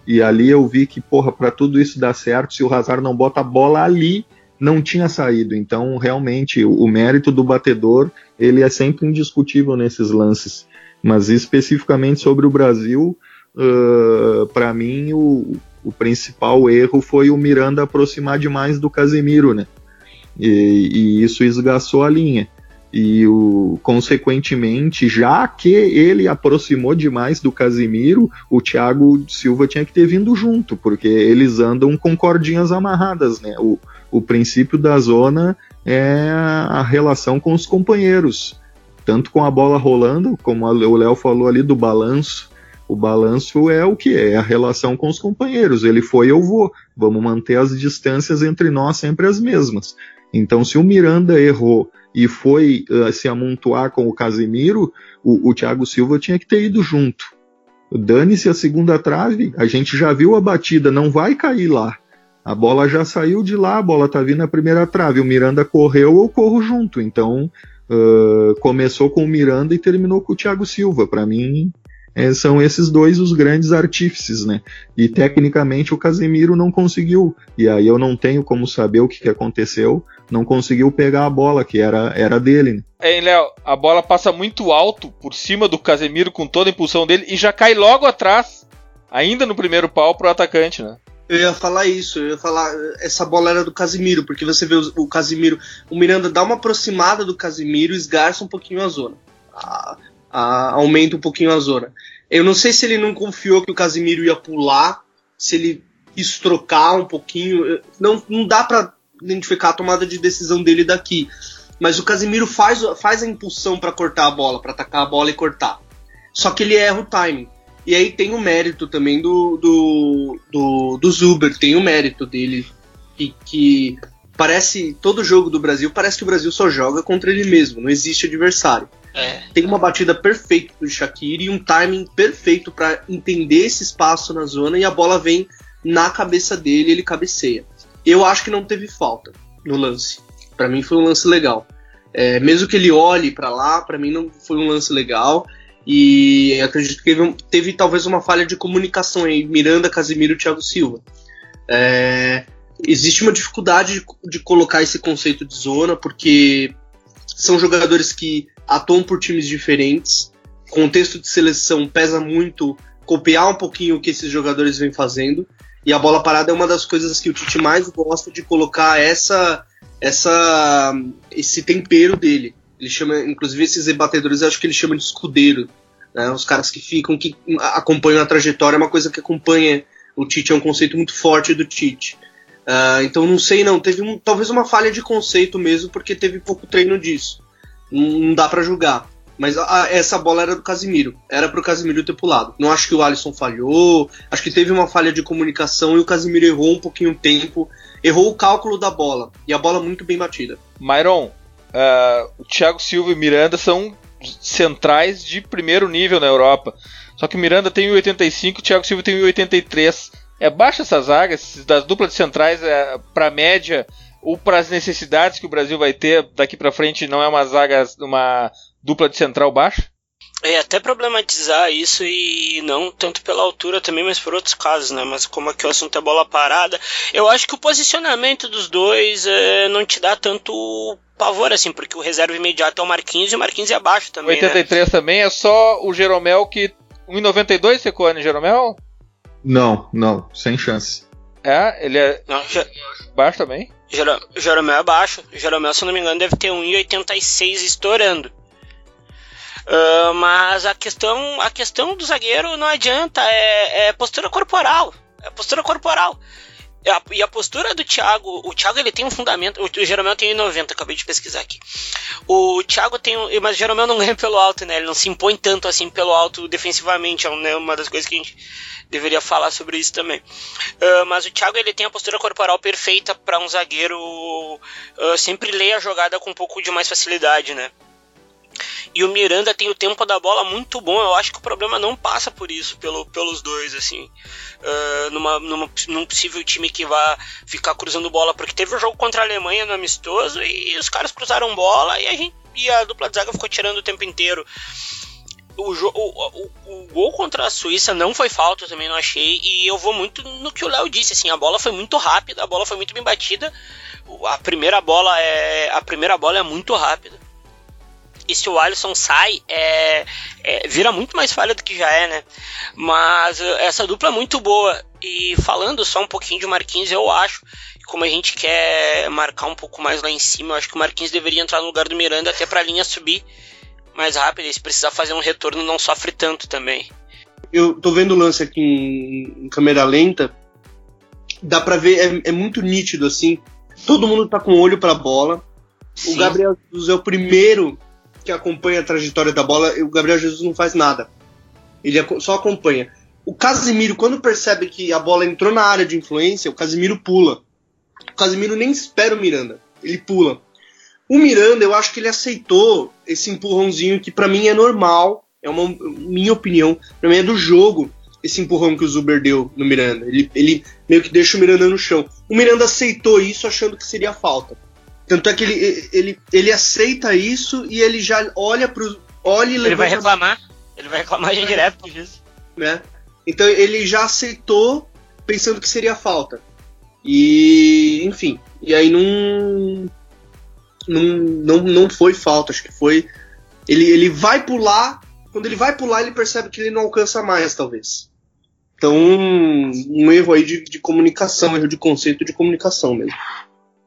E ali eu vi que, porra, para tudo isso dar certo, se o Hazard não bota a bola ali, não tinha saído. Então, realmente, o, o mérito do batedor, ele é sempre indiscutível nesses lances. Mas especificamente sobre o Brasil, uh, para mim, o, o principal erro foi o Miranda aproximar demais do Casemiro, né? E, e isso esgaçou a linha. E o, consequentemente, já que ele aproximou demais do Casimiro, o Thiago Silva tinha que ter vindo junto, porque eles andam com cordinhas amarradas, né? O, o princípio da zona é a relação com os companheiros, tanto com a bola rolando, como o Léo falou ali do balanço. O balanço é o que é a relação com os companheiros. Ele foi, eu vou. Vamos manter as distâncias entre nós sempre as mesmas. Então, se o Miranda errou e foi uh, se amontoar com o Casemiro, o, o Thiago Silva tinha que ter ido junto. Dane-se a segunda trave, a gente já viu a batida, não vai cair lá. A bola já saiu de lá, a bola tá vindo na primeira trave. O Miranda correu, eu corro junto. Então, uh, começou com o Miranda e terminou com o Thiago Silva. Para mim, é, são esses dois os grandes artífices, né? E tecnicamente o Casemiro não conseguiu. E aí eu não tenho como saber o que, que aconteceu. Não conseguiu pegar a bola, que era, era dele. Né? É, Léo, a bola passa muito alto por cima do Casemiro com toda a impulsão dele e já cai logo atrás, ainda no primeiro pau, pro atacante, né? Eu ia falar isso, eu ia falar, essa bola era do Casimiro, porque você vê o, o Casimiro, o Miranda dá uma aproximada do Casimiro e esgarça um pouquinho a zona. A, a, aumenta um pouquinho a zona. Eu não sei se ele não confiou que o Casimiro ia pular, se ele quis trocar um pouquinho. Não, não dá para identificar a tomada de decisão dele daqui. Mas o Casimiro faz, faz a impulsão para cortar a bola, para atacar a bola e cortar. Só que ele erra o timing. E aí tem o mérito também do, do, do, do Zuber, tem o mérito dele, que, que parece. Todo jogo do Brasil parece que o Brasil só joga contra ele mesmo, não existe adversário. É. Tem uma batida perfeita do Shaqiri e um timing perfeito para entender esse espaço na zona e a bola vem na cabeça dele, ele cabeceia. Eu acho que não teve falta no lance. Para mim foi um lance legal. É, mesmo que ele olhe para lá, para mim não foi um lance legal. E acredito que teve, teve, talvez uma falha de comunicação aí, Miranda, Casimiro e Thiago Silva. É, existe uma dificuldade de, de, colocar esse conceito de zona, porque são jogadores que atuam por times diferentes. Contexto de seleção pesa muito copiar um pouquinho o que esses jogadores vêm fazendo. E a bola parada é uma das coisas que o Tite mais gosta de colocar essa, essa, esse tempero dele. Ele chama, inclusive, esses rebatedores, acho que ele chama de escudeiro. Né? Os caras que ficam, que acompanham a trajetória, é uma coisa que acompanha o Tite, é um conceito muito forte do Tite. Uh, então não sei não, teve um, talvez uma falha de conceito mesmo, porque teve pouco treino disso. Não, dá para julgar. Mas a, essa bola era do Casimiro. Era pro Casimiro ter pulado. Não acho que o Alisson falhou. Acho que teve uma falha de comunicação e o Casimiro errou um pouquinho o tempo. Errou o cálculo da bola. E a bola muito bem batida. Myron, uh, o Thiago Silva e Miranda são centrais de primeiro nível na Europa. Só que Miranda tem 1,85 e Thiago Silva tem 1,83. É baixa essa zaga, das duplas de centrais é, para média ou para as necessidades que o Brasil vai ter daqui para frente não é uma zaga, uma dupla de central baixa? É até problematizar isso e não tanto pela altura também, mas por outros casos, né? Mas como aqui o assunto é bola parada, eu acho que o posicionamento dos dois é, não te dá tanto pavor assim, porque o reserva imediato é o Marquinhos e o Marquinhos é abaixo também. 83 né? também é só o Jeromel que 1,92 secou, né, Jeromel? Não, não, sem chance. É, ele é não, baixo também? Jeromel é baixo. Jeromel, se não me engano, deve ter 1,86 estourando. Uh, mas a questão, a questão do zagueiro não adianta, é, é postura corporal. É postura corporal. E a, e a, postura do Thiago, o Thiago ele tem um fundamento, o, o Jeromel tem 90, acabei de pesquisar aqui. O Thiago tem, mas o Jeromel não ganha pelo alto, né? Ele não se impõe tanto assim pelo alto defensivamente, é né, uma das coisas que a gente deveria falar sobre isso também. Uh, mas o Thiago ele tem a postura corporal perfeita para um zagueiro uh, sempre ler a jogada com um pouco de mais facilidade, né? E o Miranda tem o tempo da bola muito bom. Eu acho que o problema não passa por isso, pelo, pelos dois, assim. Uh, numa, numa, num possível time que vá ficar cruzando bola. Porque teve o um jogo contra a Alemanha no amistoso e os caras cruzaram bola e a, gente, e a dupla de zaga ficou tirando o tempo inteiro. O, o, o, o, gol contra a Suíça não foi falta, eu também não achei. E eu vou muito no que o Léo disse, assim, a bola foi muito rápida, a bola foi muito bem batida. A primeira bola é, a primeira bola é muito rápida. E se o Alisson sai, é, é, vira muito mais falha do que já é, né? Mas uh, essa dupla é muito boa. E falando só um pouquinho de Marquinhos, eu acho como a gente quer marcar um pouco mais lá em cima, eu acho que o Marquinhos deveria entrar no lugar do Miranda até para a linha subir mais rápido. E se precisar fazer um retorno, não sofre tanto também. Eu tô vendo o lance aqui em, em câmera lenta. Dá pra ver, é, é, muito nítido assim. Todo mundo tá com o olho pra bola. Sim. O Gabriel Jesus é o primeiro que acompanha a trajetória da bola, o Gabriel Jesus não faz nada. Ele só acompanha. O Casimiro, quando percebe que a bola entrou na área de influência, o Casimiro pula. O Casimiro nem espera o Miranda, ele pula. O Miranda, eu acho que ele aceitou esse empurrãozinho que para mim é normal, é uma minha opinião, para mim é do jogo esse empurrão que o Zuber deu no Miranda. Ele, ele meio que deixa o Miranda no chão. O Miranda aceitou isso achando que seria falta. Tanto é que ele, ele, ele aceita isso e ele já olha pro. Olha e ele vai reclamar. Ele vai reclamar direto disso. Né? Então ele já aceitou pensando que seria falta. E, enfim. E aí não. Não, não, não foi falta, acho que foi. Ele, ele vai pular. Quando ele vai pular, ele percebe que ele não alcança mais, talvez. Então, um erro aí de, de comunicação, erro de conceito de comunicação mesmo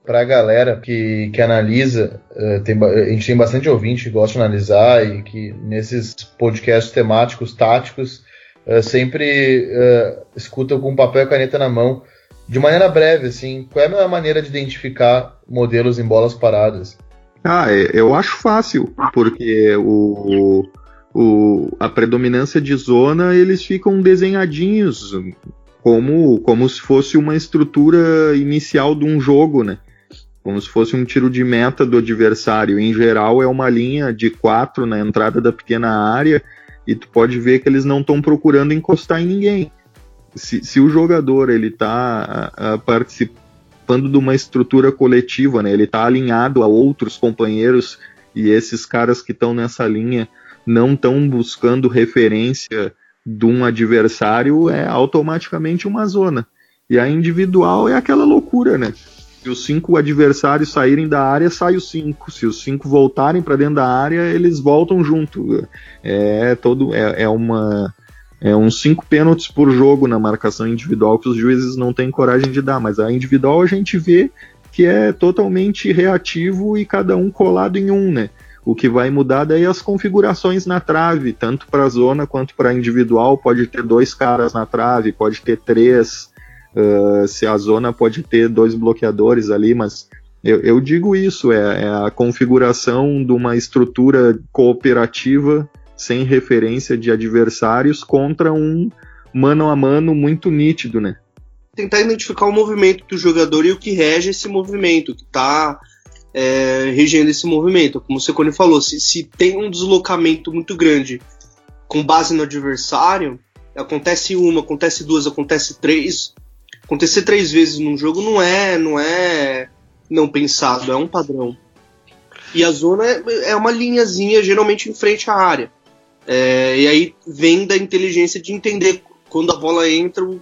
para a galera que, que analisa, uh, tem, a gente tem bastante ouvinte que gosta de analisar e que nesses podcasts temáticos, táticos, uh, sempre uh, escuta com papel e caneta na mão. De maneira breve, assim, qual é a melhor maneira de identificar modelos em bolas paradas? Ah, eu acho fácil, porque o, o, a predominância de zona eles ficam desenhadinhos como, como se fosse uma estrutura inicial de um jogo, né? Como se fosse um tiro de meta do adversário. Em geral, é uma linha de quatro na entrada da pequena área e tu pode ver que eles não estão procurando encostar em ninguém. Se, se o jogador ele está participando de uma estrutura coletiva, né, ele está alinhado a outros companheiros e esses caras que estão nessa linha não estão buscando referência de um adversário, é automaticamente uma zona. E a individual é aquela loucura, né? Se os cinco adversários saírem da área, sai os cinco. Se os cinco voltarem para dentro da área, eles voltam junto. É todo é, é uma é uns cinco pênaltis por jogo na marcação individual que os juízes não têm coragem de dar, mas a individual a gente vê que é totalmente reativo e cada um colado em um, né? O que vai mudar daí as configurações na trave, tanto para zona quanto para individual. Pode ter dois caras na trave, pode ter três. Uh, se a zona pode ter dois bloqueadores ali, mas eu, eu digo isso: é, é a configuração de uma estrutura cooperativa sem referência de adversários contra um mano a mano muito nítido, né? Tentar identificar o movimento do jogador e o que rege esse movimento, que está é, regendo esse movimento. Como o Secone falou, se, se tem um deslocamento muito grande com base no adversário, acontece uma, acontece duas, acontece três. Acontecer três vezes num jogo não é, não é não pensado, é um padrão. E a zona é, é uma linhazinha geralmente em frente à área. É, e aí vem da inteligência de entender quando a bola entra, o,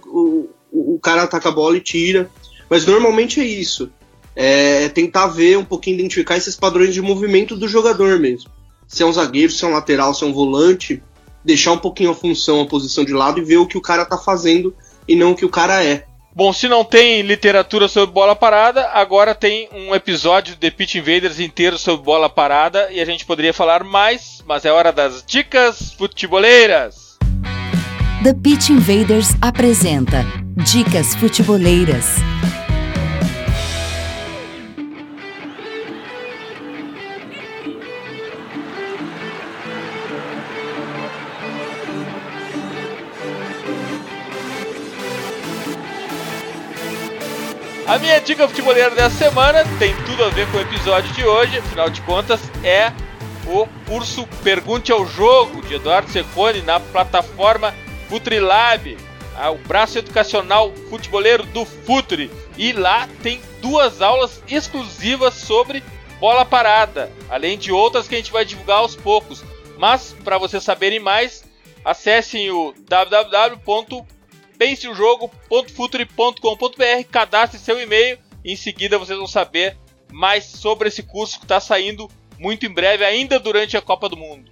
o, o cara ataca a bola e tira. Mas normalmente é isso. É, é tentar ver um pouquinho, identificar esses padrões de movimento do jogador mesmo. Se é um zagueiro, se é um lateral, se é um volante, deixar um pouquinho a função, a posição de lado e ver o que o cara tá fazendo e não o que o cara é. Bom, se não tem literatura sobre bola parada, agora tem um episódio de Pitch Invaders inteiro sobre bola parada e a gente poderia falar mais, mas é hora das dicas futeboleiras. The Pitch Invaders apresenta Dicas Futeboleiras. A minha dica futebolera dessa semana tem tudo a ver com o episódio de hoje, afinal de contas, é o curso Pergunte ao Jogo de Eduardo Secone na plataforma Futrilab, o braço educacional futeboleiro do Futuri. E lá tem duas aulas exclusivas sobre bola parada, além de outras que a gente vai divulgar aos poucos. Mas para vocês saberem mais, acessem o www penseojogo.futuri.com.br, cadastre seu e-mail em seguida vocês vão saber mais sobre esse curso que está saindo muito em breve, ainda durante a Copa do Mundo.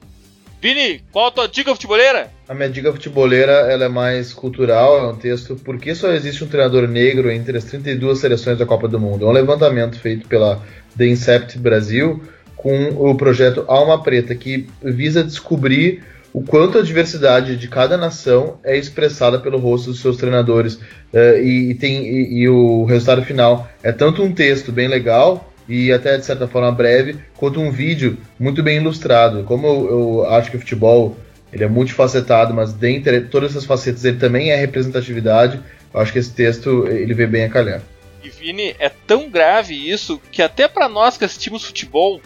Vini, qual a tua dica futeboleira? A minha dica futeboleira ela é mais cultural, é um texto Por que só existe um treinador negro entre as 32 seleções da Copa do Mundo? É um levantamento feito pela The Incept Brasil com o projeto Alma Preta, que visa descobrir o quanto a diversidade de cada nação é expressada pelo rosto dos seus treinadores. Uh, e, e, tem, e, e, o resultado final é tanto um texto bem legal e até de certa forma breve, quanto um vídeo muito bem ilustrado. Como eu, eu acho que o futebol ele é multifacetado, mas dentre todas essas facetas ele também é representatividade, eu acho que esse texto ele vê bem a calhar. E Vini, é tão grave isso que até para nós que assistimos futebol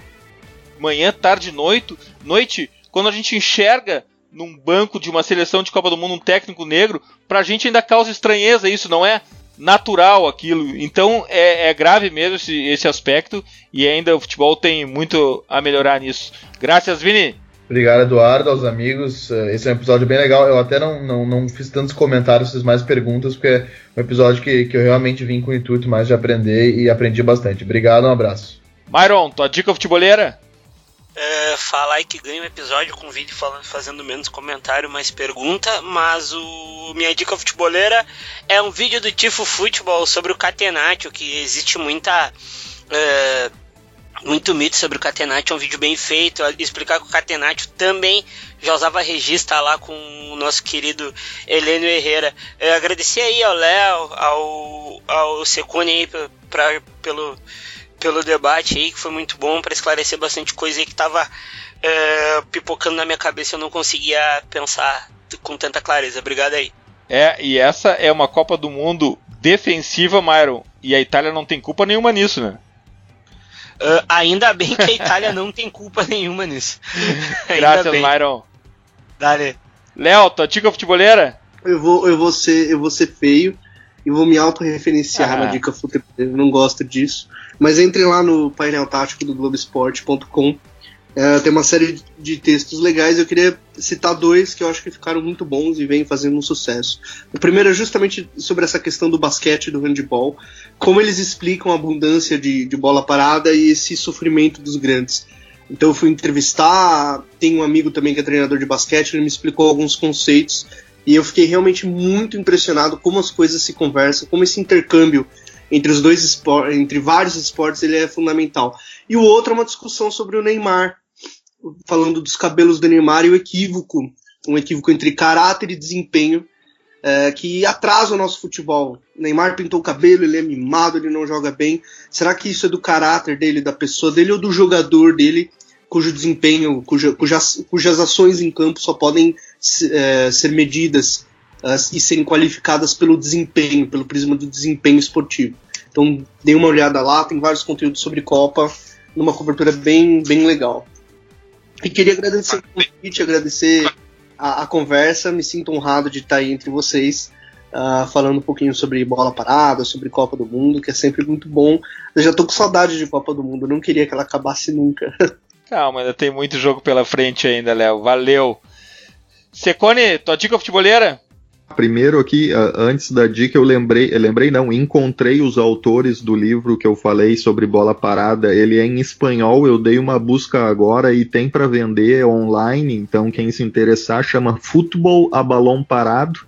manhã, tarde, noite, noite quando a gente enxerga num banco de uma seleção de Copa do Mundo um técnico negro, pra gente ainda causa estranheza isso, não é natural aquilo. Então é, é grave mesmo esse, esse aspecto e ainda o futebol tem muito a melhorar nisso. Graças, Vini! Obrigado, Eduardo, aos amigos. Eh, esse é um episódio bem legal. Eu até não, não, não fiz tantos comentários, fiz mais perguntas, porque é um episódio que, que eu realmente vim com o intuito mais de aprender e aprendi bastante. Obrigado, um abraço. Myron, tua dica futebolera? Uh, falar aí que ganha um episódio com vídeo falando, fazendo menos comentário, mais pergunta, mas o minha dica futebolera é um vídeo do Tifo Futebol sobre o Catenaccio, que existe muita. Uh, muito mito sobre o Catenaccio, é um vídeo bem feito, explicar que o Catenaccio também já usava regista lá com o nosso querido Heleno Herrera. Eu agradecer aí ao Léo, ao, ao Secone aí pra, pra, pelo, pelo debate aí, que foi muito bom para esclarecer bastante coisa aí que tava é, pipocando na minha cabeça, eu não conseguia pensar com tanta clareza. Obrigado aí. É, e essa é uma Copa do Mundo defensiva, Myron. E a Itália não tem culpa nenhuma nisso, né? Uh, ainda bem que a Itália não tem culpa nenhuma nisso. Graças, Myron. Dale. Léo, tua dica futeboleira? Eu vou, eu vou ser, eu vou ser feio e vou me autorreferenciar ah. na dica futeboleira. Eu não gosto disso. Mas entre lá no painel tático do Globoesporte.com. É, tem uma série de textos legais. Eu queria citar dois que eu acho que ficaram muito bons e vêm fazendo um sucesso. O primeiro é justamente sobre essa questão do basquete e do handball, como eles explicam a abundância de, de bola parada e esse sofrimento dos grandes. Então eu fui entrevistar, tem um amigo também que é treinador de basquete, ele me explicou alguns conceitos E eu fiquei realmente muito impressionado como as coisas se conversam, como esse intercâmbio entre os dois esportes, entre vários esportes, ele é fundamental. E o outro é uma discussão sobre o Neymar, falando dos cabelos do Neymar e o equívoco, um equívoco entre caráter e desempenho é, que atrasa o nosso futebol. Neymar pintou o cabelo, ele é mimado, ele não joga bem. Será que isso é do caráter dele, da pessoa dele ou do jogador dele, cujo desempenho, cuja, cujas, cujas ações em campo só podem é, ser medidas uh, e serem qualificadas pelo desempenho, pelo prisma do desempenho esportivo. Então, dê uma olhada lá, tem vários conteúdos sobre Copa, numa cobertura bem, bem legal. E queria agradecer o convite, agradecer a, a, conversa, me sinto honrado de estar aí entre vocês, uh, falando um pouquinho sobre bola parada, sobre Copa do Mundo, que é sempre muito bom. Eu já tô com saudade de Copa do Mundo, não queria que ela acabasse nunca. Calma, ainda tem muito jogo pela frente ainda, Léo. Valeu! Secone, tua dica futebolera? Primeiro aqui, antes da dica, eu lembrei, eu lembrei não, encontrei os autores do livro que eu falei sobre bola parada. Ele é em espanhol, eu dei uma busca agora e tem para vender online, então quem se interessar chama Futebol a Balão Parado.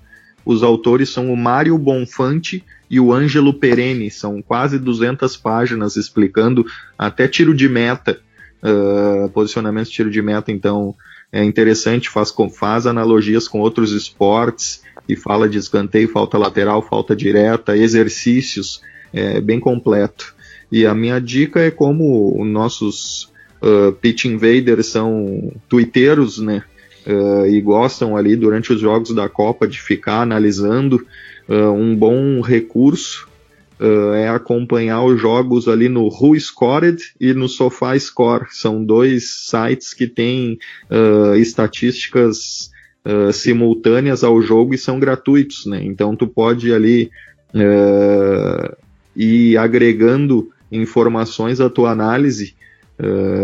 Os autores são o Mário Bonfante e o Ângelo Pereni, são quase 200 páginas explicando até tiro de meta, uh, posicionamento de tiro de meta, então é interessante, faz, faz analogias com outros esportes fala de escanteio, falta lateral, falta direta, exercícios, é bem completo. E a minha dica é como os nossos uh, pitch invaders são twitteiros, né? Uh, e gostam ali durante os jogos da Copa de ficar analisando, uh, um bom recurso uh, é acompanhar os jogos ali no Who Scored e no Sofá Score. São dois sites que têm estatísticas uh, simultâneas ao jogo e são gratuitos, né? Então tu pode ali ir agregando informações à tua análise.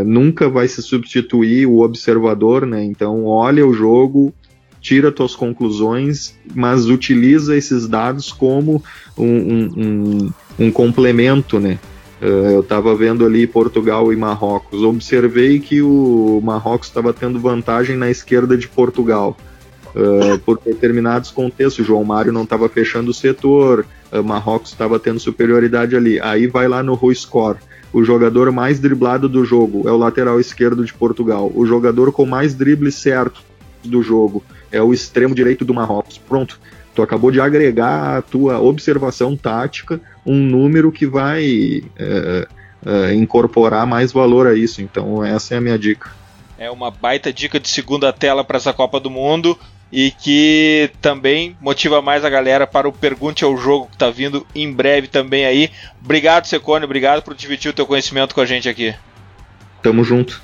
nunca vai se substituir o observador, né? Então olha o jogo, tira tuas conclusões, mas utiliza esses dados como um, um, um, um complemento, né? Uh, eu estava vendo ali Portugal e Marrocos. Observei que o Marrocos estava tendo vantagem na esquerda de Portugal. Uh, por determinados contextos, João Mário não estava fechando o setor, uh, Marrocos estava tendo superioridade ali. Aí vai lá no Rui Score. O jogador mais driblado do jogo é o lateral esquerdo de Portugal. O jogador com mais dribles certo do jogo é o extremo direito do Marrocos. Pronto. Tu acabou de agregar a tua observação tática um número que vai é, é, incorporar mais valor a isso. Então, essa é a minha dica. É uma baita dica de segunda tela para essa Copa do Mundo e que também motiva mais a galera para o Pergunte ao Jogo que está vindo em breve também aí. Obrigado, Secone, obrigado por dividir o teu conhecimento com a gente aqui. Tamo junto.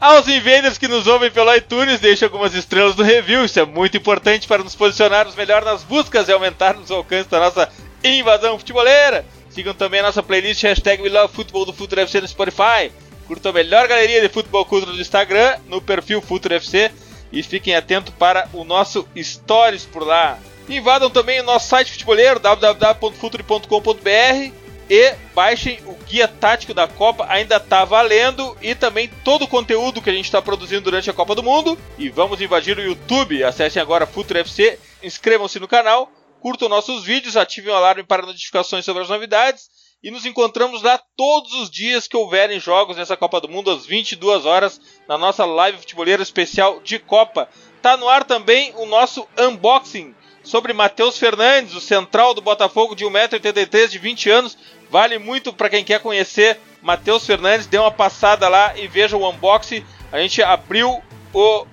Aos invaders que nos ouvem pelo iTunes, deixe algumas estrelas no review. Isso é muito importante para nos posicionarmos melhor nas buscas e aumentarmos o alcance da nossa invasão futeboleira. Sigam também a nossa playlist hashtag WeLoveFootball do Futuro FC no Spotify. Curtam a melhor galeria de futebol cultura do Instagram no perfil Futuro FC e fiquem atentos para o nosso Stories por lá. Invadam também o nosso site futeboleiro www.futuri.com.br e baixem o guia tático da Copa, ainda está valendo. E também todo o conteúdo que a gente está produzindo durante a Copa do Mundo. E vamos invadir o YouTube. Acessem agora Futuro FC, inscrevam-se no canal, curtam nossos vídeos, ativem o alarme para notificações sobre as novidades. E nos encontramos lá todos os dias que houverem jogos nessa Copa do Mundo, às 22 horas, na nossa live futebolera especial de Copa. Tá no ar também o nosso unboxing sobre Matheus Fernandes, o central do Botafogo de 1,83m, de 20 anos, Vale muito para quem quer conhecer Matheus Fernandes. Dê uma passada lá e veja o unboxing. A gente abriu o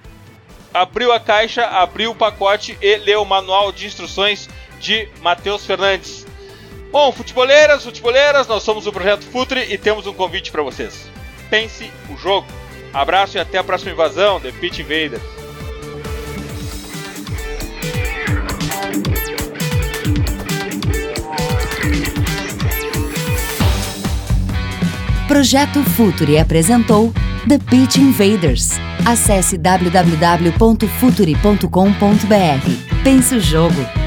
abriu a caixa, abriu o pacote e leu o manual de instruções de Matheus Fernandes. Bom, futeboleiras, futeboleiras, nós somos o Projeto Futre e temos um convite para vocês. Pense o jogo. Abraço e até a próxima invasão, The Pitch Invaders. Projeto Futuri apresentou The Pitch Invaders. Acesse www.futuri.com.br. Pense o jogo.